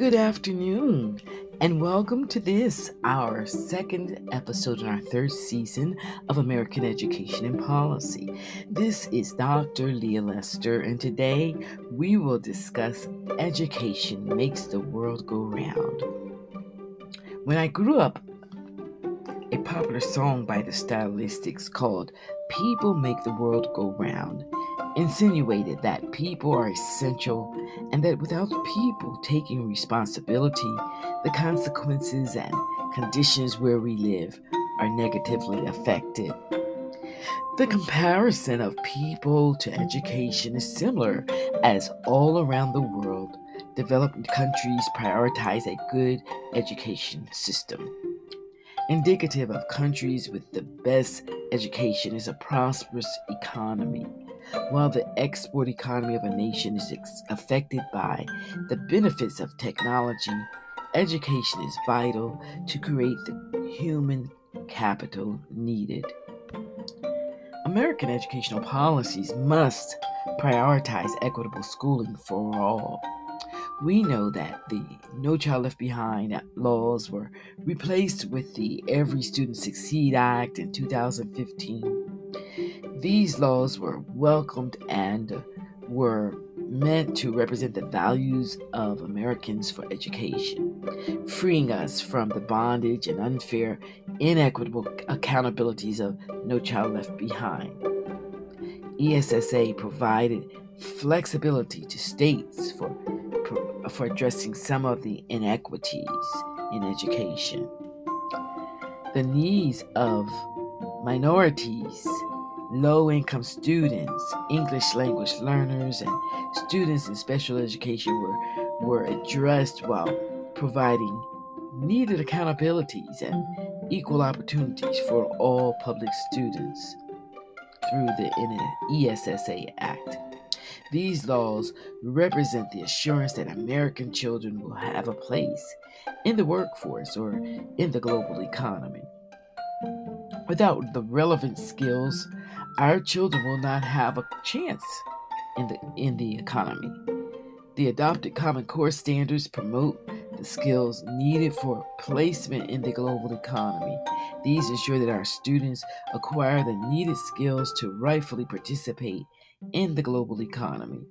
Good afternoon, and welcome to this, our second episode in our third season of American Education and Policy. This is Dr. Leah Lester, and today we will discuss Education Makes the World Go Round. When I grew up, a popular song by the Stylistics called People Make the World Go Round insinuated that people are essential and that without people taking responsibility, the consequences and conditions where we live are negatively affected. The comparison of people to education is similar as all around the world, developed countries prioritize a good education system. Indicative of countries with the best education is a prosperous economy while the export economy of a nation is ex- affected by the benefits of technology, education is vital to create the human capital needed. American educational policies must prioritize equitable schooling for all. We know that the No Child Left Behind laws were replaced with the Every Student Succeed Act in 2015 these laws were welcomed and were meant to represent the values of Americans for education, freeing us from the bondage and unfair, inequitable accountabilities of No Child Left Behind. ESSA provided flexibility to states for, for addressing some of the inequities in education. The needs of minorities low income students, English language learners, and students in special education were, were addressed while providing needed accountabilities and equal opportunities for all public students through the ESSA Act. These laws represent the assurance that American children will have a place in the workforce or in the global economy. Without the relevant skills, our children will not have a chance in the in the economy. The adopted Common Core standards promote the skills needed for placement in the global economy. These ensure that our students acquire the needed skills to rightfully participate in the global economy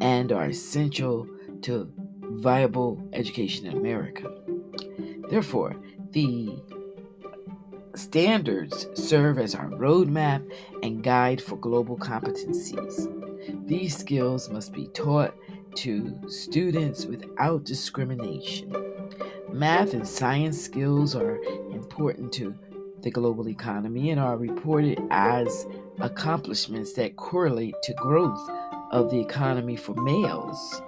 and are essential to viable education in America. Therefore, the Standards serve as our roadmap and guide for global competencies. These skills must be taught to students without discrimination. Math and science skills are important to the global economy and are reported as accomplishments that correlate to growth of the economy for males.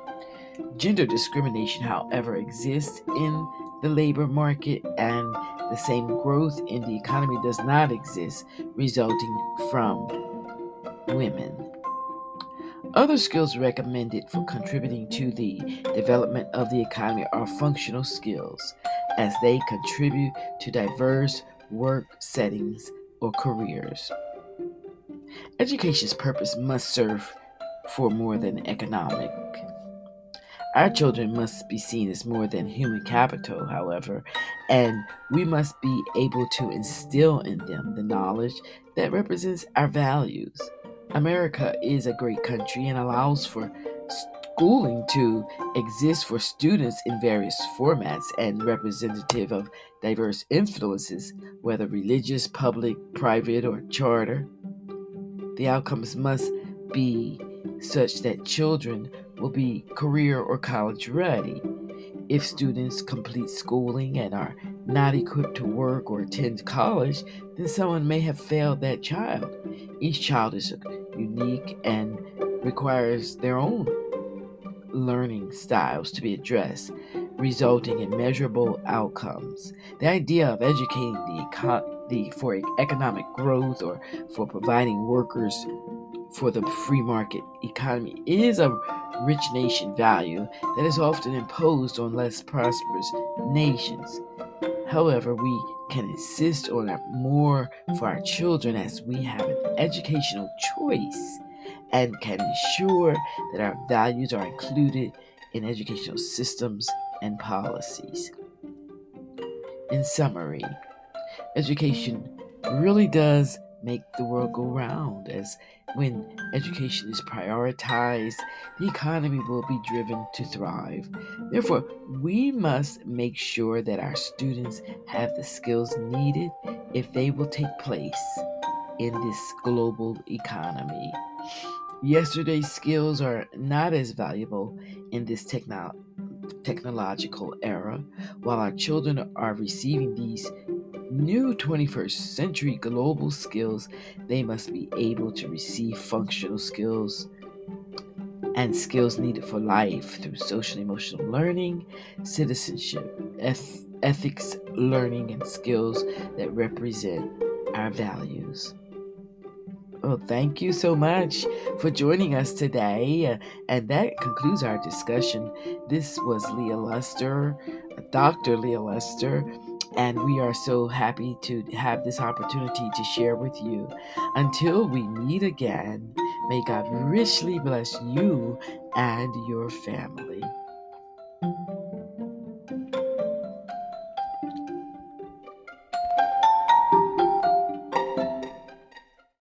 Gender discrimination, however, exists in the labor market and the same growth in the economy does not exist, resulting from women. Other skills recommended for contributing to the development of the economy are functional skills, as they contribute to diverse work settings or careers. Education's purpose must serve for more than economic our children must be seen as more than human capital, however, and we must be able to instill in them the knowledge that represents our values. America is a great country and allows for schooling to exist for students in various formats and representative of diverse influences, whether religious, public, private, or charter. The outcomes must be such that children will be career or college ready. If students complete schooling and are not equipped to work or attend college, then someone may have failed that child. Each child is unique and requires their own learning styles to be addressed, resulting in measurable outcomes. The idea of educating the, the for economic growth or for providing workers for the free market economy is a rich nation value that is often imposed on less prosperous nations. However, we can insist on more for our children as we have an educational choice and can ensure that our values are included in educational systems and policies. In summary, education really does make the world go round as when education is prioritized, the economy will be driven to thrive. Therefore, we must make sure that our students have the skills needed if they will take place in this global economy. Yesterday's skills are not as valuable in this techno- technological era, while our children are receiving these new 21st century global skills, they must be able to receive functional skills and skills needed for life through social emotional learning, citizenship, eth- ethics learning, and skills that represent our values. Well, thank you so much for joining us today. Uh, and that concludes our discussion. This was Leah Lester, Dr. Leah Lester, and we are so happy to have this opportunity to share with you. Until we meet again, may God richly bless you and your family.